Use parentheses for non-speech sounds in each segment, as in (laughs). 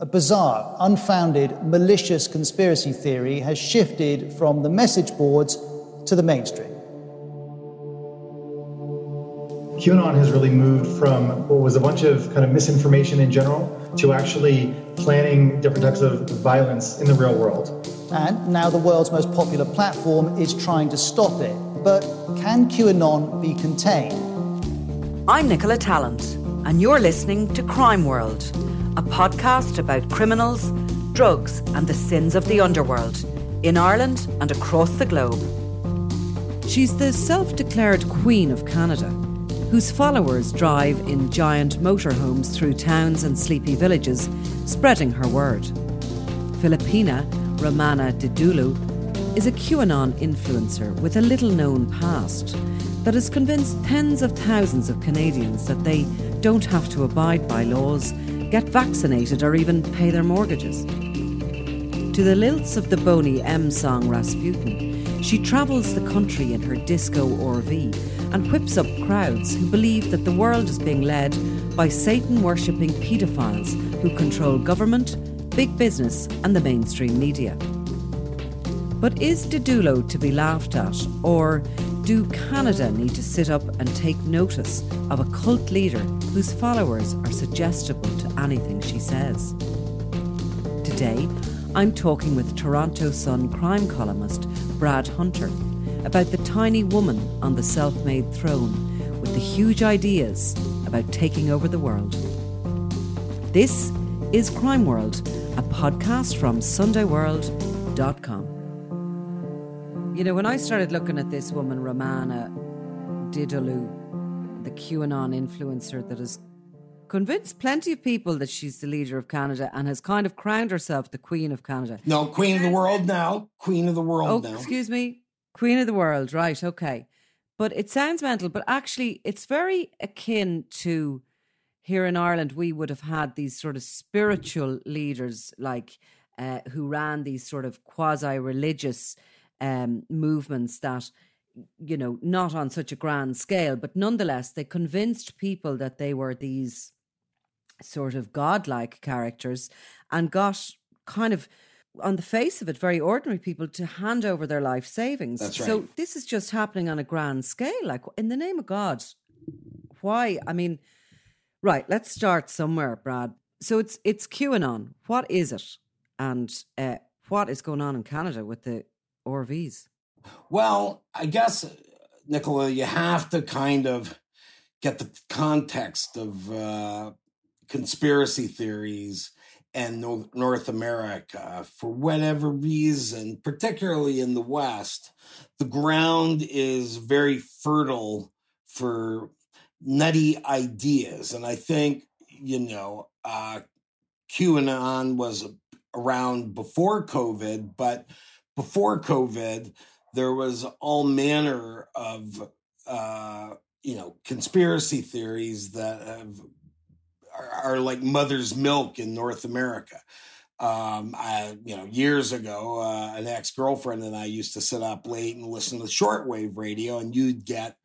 A bizarre, unfounded, malicious conspiracy theory has shifted from the message boards to the mainstream. QAnon has really moved from what was a bunch of kind of misinformation in general to actually planning different types of violence in the real world. And now the world's most popular platform is trying to stop it. But can QAnon be contained? I'm Nicola Tallant, and you're listening to Crime World, a podcast about criminals, drugs, and the sins of the underworld in Ireland and across the globe. She's the self declared Queen of Canada, whose followers drive in giant motorhomes through towns and sleepy villages, spreading her word. Filipina Romana Didulo is a QAnon influencer with a little known past that has convinced tens of thousands of Canadians that they don't have to abide by laws, get vaccinated, or even pay their mortgages. To the lilts of the Boney M song Rasputin, she travels the country in her disco RV and whips up crowds who believe that the world is being led by Satan worshipping paedophiles who control government, big business, and the mainstream media. But is Didulo to be laughed at, or do Canada need to sit up and take notice of a cult leader whose followers are suggestible anything she says? Today, I'm talking with Toronto Sun crime columnist Brad Hunter about the tiny woman on the self made throne with the huge ideas about taking over the world. This is Crime World, a podcast from SundayWorld.com. You know, when I started looking at this woman, Romana Didulo, the QAnon influencer that has convinced plenty of people that she's the leader of Canada and has kind of crowned herself the Queen of Canada. No, Queen of the World now. Queen of the World oh, now. excuse me. Queen of the World, right, okay. But it sounds mental, but actually, it's very akin to here in Ireland, we would have had these sort of spiritual leaders like uh, who ran these sort of quasi religious um, movements that, you know, not on such a grand scale, but nonetheless, they convinced people that they were these sort of godlike characters and got kind of on the face of it, very ordinary people to hand over their life savings. That's right. So this is just happening on a grand scale. Like, in the name of God, why? I mean, right. Let's start somewhere, Brad. So it's it's QAnon. What is it, and uh, what is going on in Canada with the RVs? Well, I guess, Nicola, you have to kind of get the context of uh, conspiracy theories and North, America. For whatever reason, particularly in the West, the ground is very fertile for nutty ideas. And I think, you know, uh, QAnon was around before COVID, but before COVID, there was all manner of, uh, you know, conspiracy theories that have are, are like mother's milk in North America. um, I, you know, years ago, uh, an ex girlfriend and I used to sit up late and listen to shortwave radio, and you'd get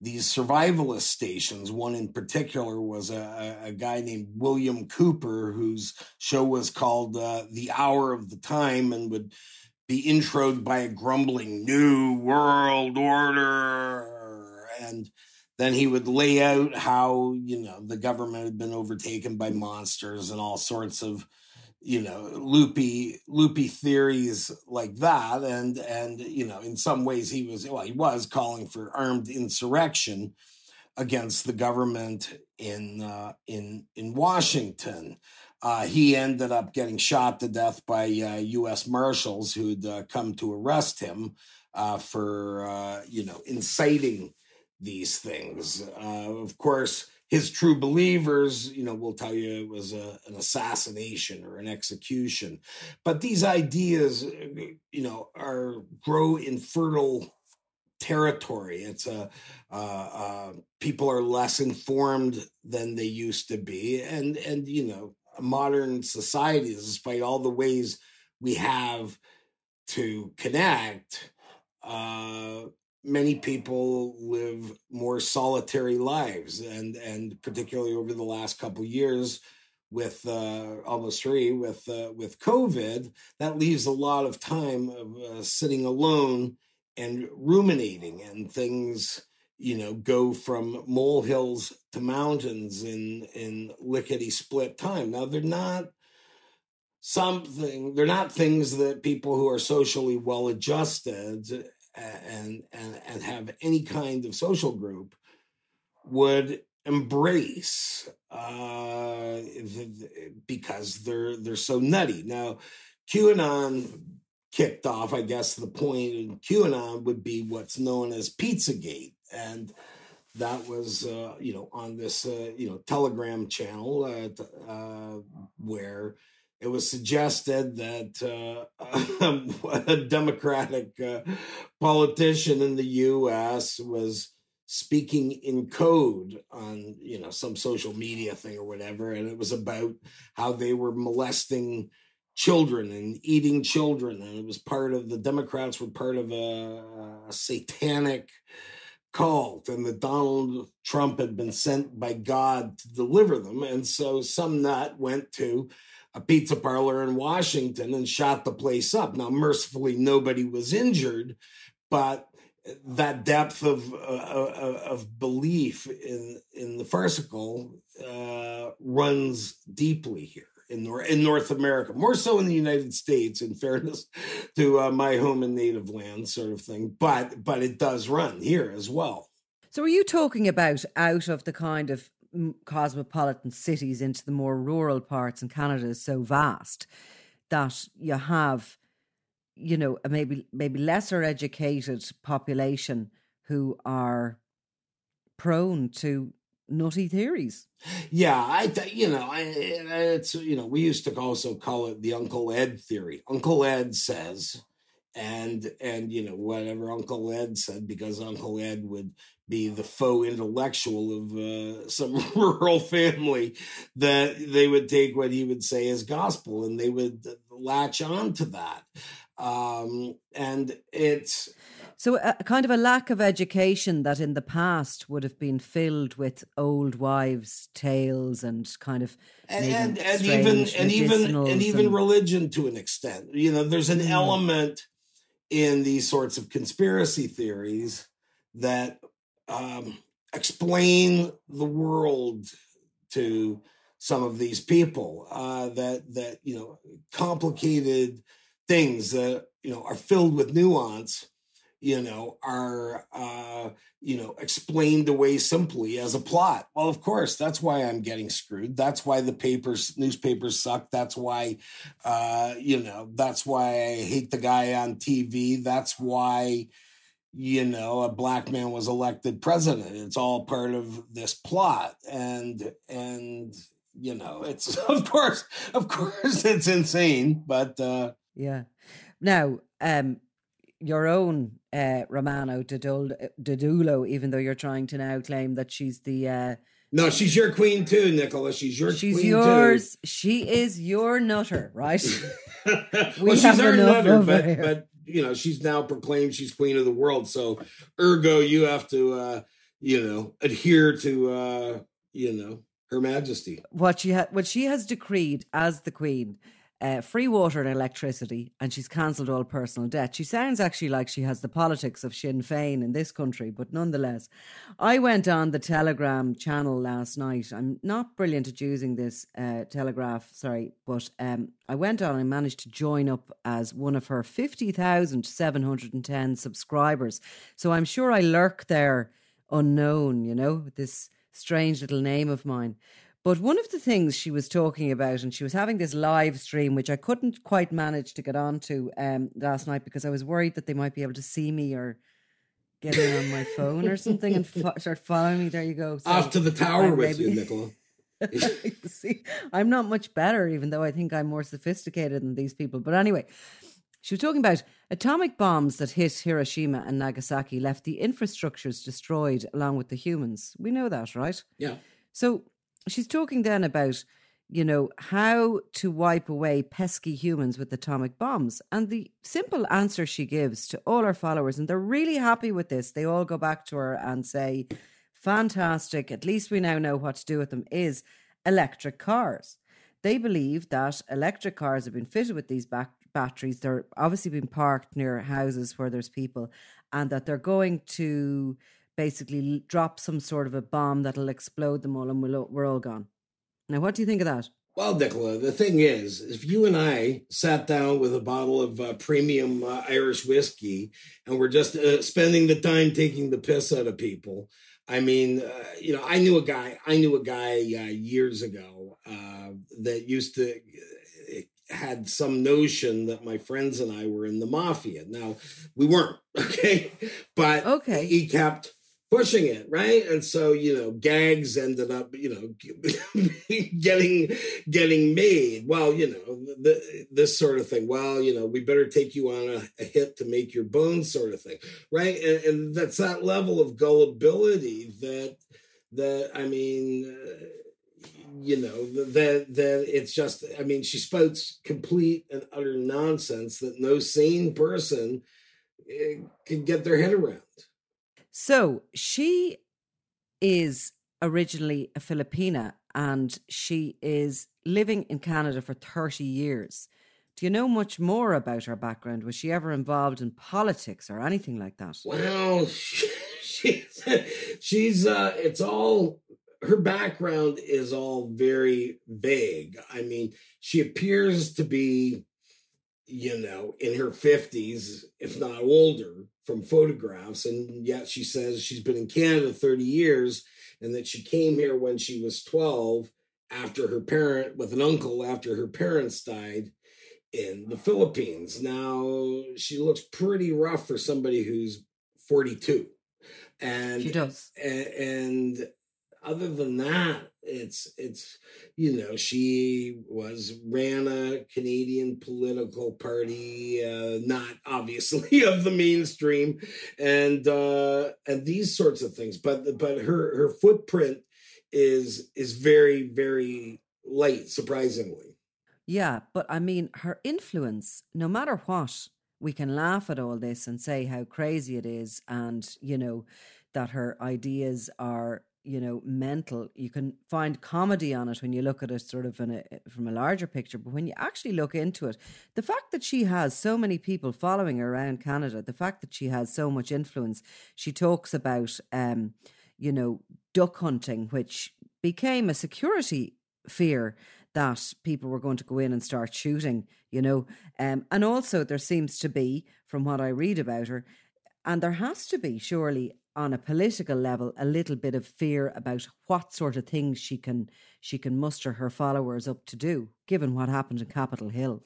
these survivalist stations. One in particular was a, a guy named William Cooper, whose show was called uh, The Hour of the Time and would be introed by a grumbling New World Order. And then he would lay out how, you know, the government had been overtaken by monsters and all sorts of you know loopy loopy theories like that and and you know in some ways he was well he was calling for armed insurrection against the government in uh, in in Washington. Uh, he ended up getting shot to death by uh, U.S. Marshals who'd uh, come to arrest him uh, for uh, you know inciting these things. of course, his true believers, you know, will tell you it was a, an assassination or an execution. But these ideas, you know, are grow in fertile territory. It's a uh, uh, people are less informed than they used to be, and and you know, modern societies, despite all the ways we have to connect, uh, many people live more solitary lives and and particularly over the last couple years with uh, almost three with uh, with covid that leaves a lot of time of uh, sitting alone and ruminating and things you know go from molehills to mountains in in lickety split time. Now they're not something they're not things that people who are socially well adjusted and and and have any kind of social group would embrace uh, because they're they're so nutty. Now, QAnon kicked off, I guess, the point in QAnon would be what's known as Pizzagate, and that was uh, you know on this uh, you know Telegram channel uh, where it was suggested that uh, (laughs) (laughs) a Democratic uh, politician in the U.S. was speaking in code on you know some social media thing or whatever, and it was about how they were molesting children and eating children, and it was part of the Democrats were part of a, a satanic cult and that Donald Trump had been sent by God to deliver them. And so some nut went to a pizza parlor in Washington and shot the place up. Now, mercifully, nobody was injured, but that depth of uh, uh of belief in in the farcical uh, runs deeply here in North in North America, more so in the United States. In fairness (laughs) to uh, my home and native land, sort of thing, but but it does run here as well. So, are you talking about out of the kind of cosmopolitan cities into the more rural parts, and Canada is so vast that you have, you know, a maybe maybe lesser educated population who are prone to nutty theories. Yeah, I th- you know, I, it's you know, we used to also call it the Uncle Ed theory. Uncle Ed says and and you know whatever uncle ed said because uncle ed would be the faux intellectual of uh, (laughs) some rural family that they would take what he would say as gospel and they would latch on to that um, and it's so a, kind of a lack of education that in the past would have been filled with old wives' tales and kind of and, and even and even and even religion to an extent. You know, there's an element in these sorts of conspiracy theories that um, explain the world to some of these people uh, that that you know complicated things that you know are filled with nuance you know, are, uh, you know, explained away simply as a plot. Well, of course, that's why I'm getting screwed. That's why the papers, newspapers suck. That's why, uh, you know, that's why I hate the guy on TV. That's why, you know, a black man was elected president. It's all part of this plot. And, and, you know, it's, (laughs) of course, of course, it's insane, but, uh, yeah. Now, um, your own uh, Romana Didulo, even though you're trying to now claim that she's the uh, No, she's your queen too, Nicola. She's your She's queen yours. She is your nutter, right? too. (laughs) (laughs) We well, she's our nutter, but here. but you know she's now proclaimed she's queen of the world. So ergo, you have to uh, you know adhere to uh, you know her Majesty. what she ha- what she has decreed as the queen uh, free water and electricity and she's cancelled all personal debt. She sounds actually like she has the politics of sinn féin in this country but nonetheless i went on the telegram channel last night. I'm not brilliant at using this uh, telegraph sorry but um, i went on and managed to join up as one of her 50710 subscribers. So i'm sure i lurk there unknown you know this strange little name of mine but one of the things she was talking about, and she was having this live stream, which I couldn't quite manage to get onto um, last night because I was worried that they might be able to see me or get in on my phone or something and fo- start following me. There you go. So Off to the tower with you, Nicola. (laughs) See, I'm not much better, even though I think I'm more sophisticated than these people. But anyway, she was talking about atomic bombs that hit Hiroshima and Nagasaki left the infrastructures destroyed along with the humans. We know that, right? Yeah. So she's talking then about, you know, how to wipe away pesky humans with atomic bombs. And the simple answer she gives to all her followers, and they're really happy with this, they all go back to her and say, fantastic, at least we now know what to do with them, is electric cars. They believe that electric cars have been fitted with these back batteries. They're obviously being parked near houses where there's people, and that they're going to basically drop some sort of a bomb that'll explode them all and we'll, we're all gone. Now, what do you think of that? Well, Nicola, the thing is, if you and I sat down with a bottle of uh, premium uh, Irish whiskey and we're just uh, spending the time taking the piss out of people, I mean, uh, you know, I knew a guy, I knew a guy uh, years ago uh, that used to had some notion that my friends and I were in the mafia. Now, we weren't, (laughs) okay? But Okay. he kept pushing it right? And so you know gags ended up you know (laughs) getting getting made. Well you know the, this sort of thing. Well you know we better take you on a, a hit to make your bones sort of thing right? And, and that's that level of gullibility that that i mean uh, you know that that it's just i mean she spouts complete and utter nonsense that no sane person eh, can get their head around So she is originally a Filipina and she is living in Canada for 30 years. Do you know much more about her background? Was she ever involved in politics or anything like that? Well, (laughs) she's she's uh it's all her background is all very vague. I mean, she appears to be you know, in her 50s, if not older, from photographs. And yet she says she's been in Canada 30 years and that she came here when she was 12 after her parent, with an uncle after her parents died in the Philippines. Now, she looks pretty rough for somebody who's 42. And She does. a- and other than that it's it's you know she was ran a canadian political party uh not obviously (laughs) of the mainstream and uh and these sorts of things but but her her footprint is is very very light surprisingly. Yeah, but I mean, her influence, no matter what, we can laugh at all this and say how crazy it is and, you know, that her ideas are, you know, mental. You can find comedy on it when you look at it sort of a, from a larger picture. But when you actually look into it, the fact that she has so many people following her around Canada, the fact that she has so much influence, she talks about, um, you know, duck hunting, which became a security fear that people were going to go in and start shooting, you know. Um, and also, there seems to be, from what I read about her, and there has to be, surely, on a political level, a little bit of fear about what sort of things she can she can muster her followers up to do, given what happened in Capitol Hill.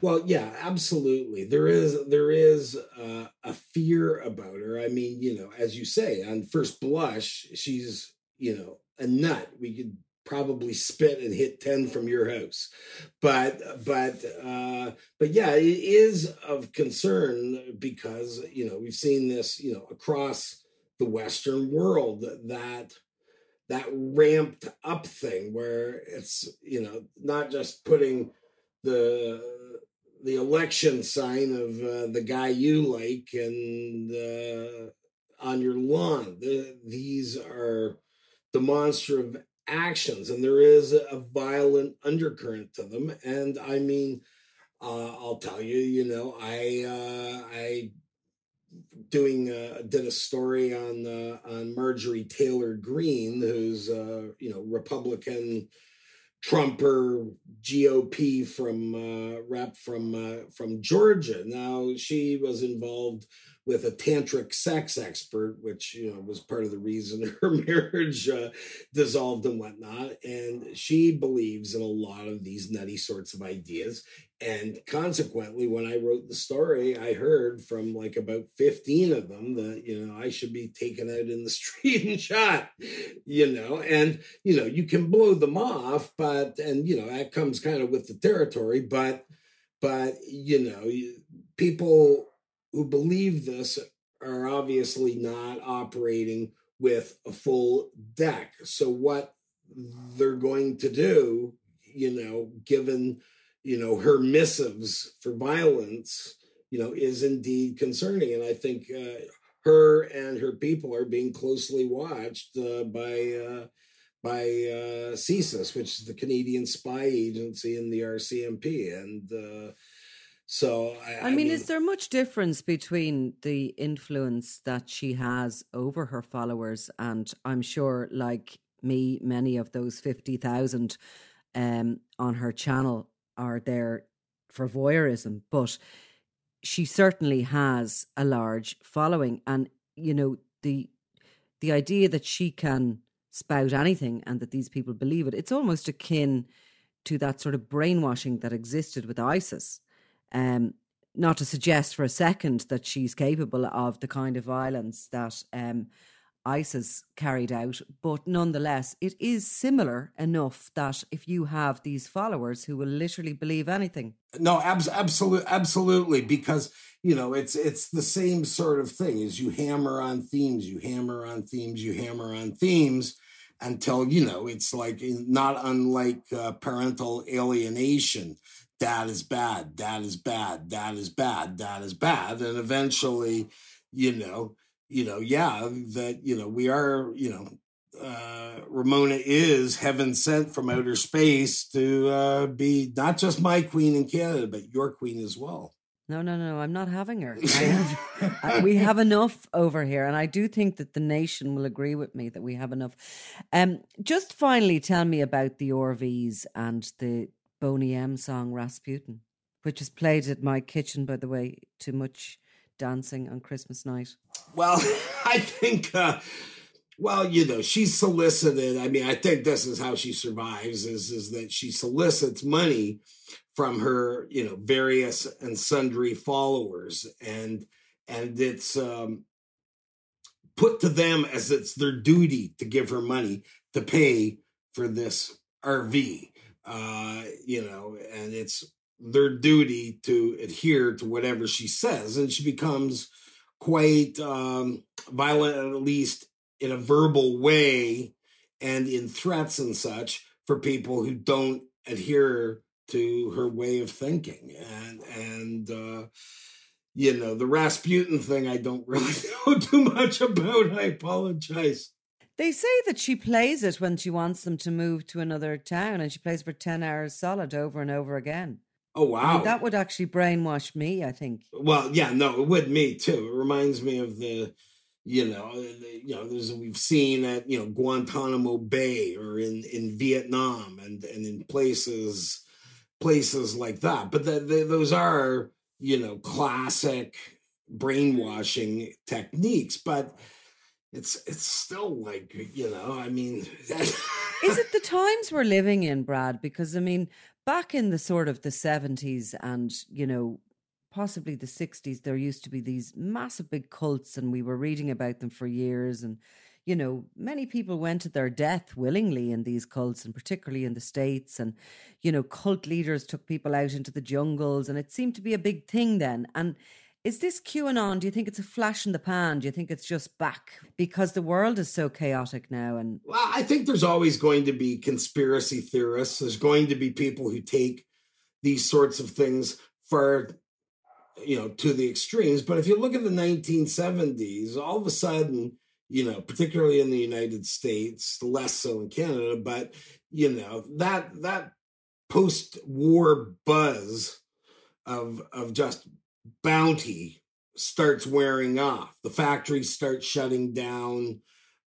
Well, yeah, absolutely. There is there is uh, a fear about her. I mean, you know, as you say, on first blush, she's you know a nut. We could probably spit and hit ten from your house, but but uh, but yeah, it is of concern because you know we've seen this you know across the Western world that that ramped up thing where it's you know not just putting the the election sign of uh, the guy you like and uh, on your lawn. The, these are demonstrative actions, and there is a violent undercurrent to them. And I mean, uh, I'll tell you, you know, I uh, I doing uh, did a story on uh, on Marjorie Taylor Greene, who's uh, you know Republican Trumper GOP from uh, rep from uh, from Georgia. Now she was involved with a tantric sex expert, which you know was part of the reason (laughs) her marriage uh, dissolved and whatnot. And she believes in a lot of these nutty sorts of ideas. And consequently, when I wrote the story, I heard from like about 15 of them that, you know, I should be taken out in the (laughs) street and shot, you know, and, you know, you can blow them off, but, and, you know, that comes kind of with the territory, but, but, you know, people who believe this are obviously not operating with a full deck. So what they're going to do, you know, given you know her missives for violence, you know, is indeed concerning, and I think uh, her and her people are being closely watched uh, by. Uh, by uh, CSIS, which is the Canadian Spy Agency and the RCMP, and uh, so, I, I, mean, mean, is there much difference between the influence that she has over her followers? And I'm sure, like me, many of those 50,000 um, on her channel are there for voyeurism, but she certainly has a large following. And, you know, the the idea that she can spout anything and that these people believe it, it's almost akin to that sort of brainwashing that existed with ISIS um, not to suggest for a second that she's capable of the kind of violence that um, ISIS carried out, but nonetheless, it is similar enough that if you have these followers who will literally believe anything. No, abs- absolutely, absolutely, because you know it's it's the same sort of thing. As you hammer on themes, you hammer on themes, you hammer on themes until you know it's like not unlike uh, parental alienation dad is bad, dad is bad, dad is bad, dad is bad. And eventually, you know, you know, yeah, that, you know, we are, you know, uh, Ramona is heaven sent from outer space to uh, be not just my queen in Canada, but your queen as well. No, no, no, I'm not having her. (laughs) Have, we have enough over here. And I do think that the nation will agree with me that we have enough. Um, just finally, tell me about the RVs and the Boney M song Rasputin, which was played at my kitchen, by the way, too much dancing on Christmas night. Well, (laughs) I think, uh, well, you know, she solicited. I mean, I think this is how she survives: is is that she solicits money from her, you know, various and sundry followers, and and it's um, put to them as it's their duty to give her money to pay for this RV uh, you know, and it's their duty to adhere to whatever she says. And she becomes quite um, violent, at least in a verbal way and in threats and such for people who don't adhere to her way of thinking. And, and, uh, you know, the Rasputin thing, I don't (laughs) really know too much about. I apologize. They say that she plays it when she wants them to move to another town and she plays for 10 hours solid over and over again. Oh, wow. I mean, that would actually brainwash me, I think. Well, yeah, no, it would me too. It reminds me of the, you know, uh, you know, there's we've seen at you know Guantanamo Bay or in in Vietnam and and in places places like that. But the, the, those are you know classic brainwashing techniques. But it's it's still like you know i mean (laughs) is it the times we're living in brad? Because i mean back in the sort of the 70s and you know possibly the 60s there used to be these massive big cults and we were reading about them for years and you know many people went to their death willingly in these cults and particularly in the states and you know cult leaders took people out into the jungles and it seemed to be a big thing then. And Is this QAnon? Do you think it's a flash in the pan? Do you think it's just back because the world is so chaotic now? And well, I think there's always going to be conspiracy theorists. There's going to be people who take these sorts of things far, you know, to the extremes. But if you look at the 1970s, all of a sudden, you know, particularly in the United States, less so in Canada, but you know that that post-war buzz of of just bounty starts wearing off. The factories start shutting down.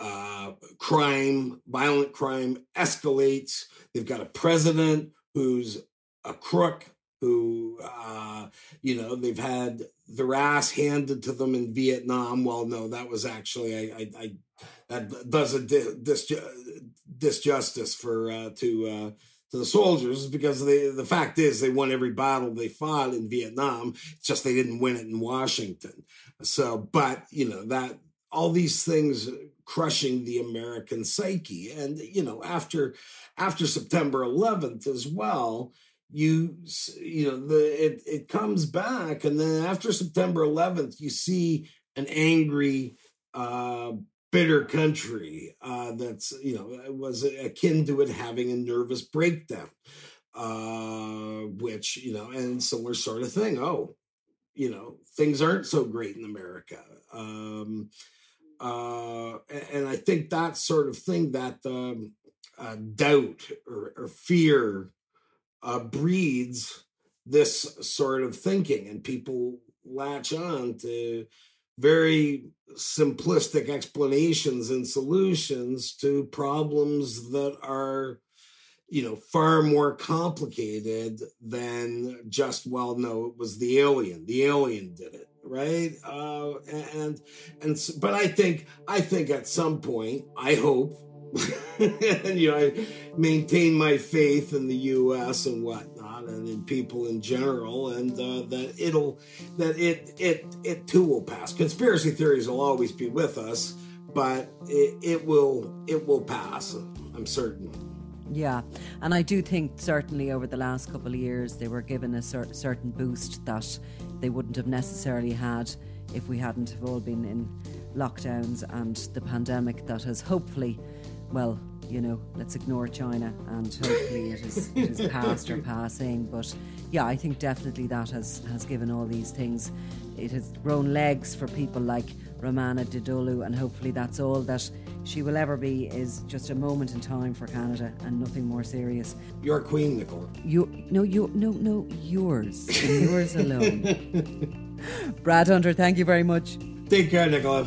Uh, crime, violent crime escalates. They've got a president who's a crook, who, uh, you know, they've had their ass handed to them in Vietnam. Well, no, that was actually, I, I, I that does a dis, dis, disjustice for, uh, to, uh, to the soldiers because they, the fact is they won every battle they fought in Vietnam. It's just they didn't win it in Washington. So, but you know that all these things crushing the American psyche, and you know after after September 11th as well, you you know the it it comes back, and then after September 11th, you see an angry uh, bitter country uh, that's you know was akin to it having a nervous breakdown uh, which you know and similar sort of thing. Oh you know things aren't so great in america. Um, uh, and i think that sort of thing that um, uh, doubt or, or fear uh, breeds this sort of thinking and people latch on to very simplistic explanations and solutions to problems that are you know far more complicated than just well no it was the alien. The alien did it right? Uh and and but i think i think at some point i hope (laughs) and you know i maintain my faith in the us and and in people in general and uh, that it'll that it it it too will pass. Conspiracy theories will always be with us but it, it will it will pass i'm certain. Yeah, and I do think certainly over the last couple of years they were given a cer- certain boost that they wouldn't have necessarily had if we hadn't have all been in lockdowns and the pandemic that has hopefully well, you know, let's ignore China and hopefully it is, it is past or passing. But yeah, I think definitely that has, has given all these things, it has grown legs for people like Romana Didulo, and hopefully that's all that she will ever be is just a moment in time for Canada and nothing more serious. Your queen, Nicole. You no, you no, no, yours, yours alone. (laughs) Brad Hunter, thank you very much. Take care, Nicola.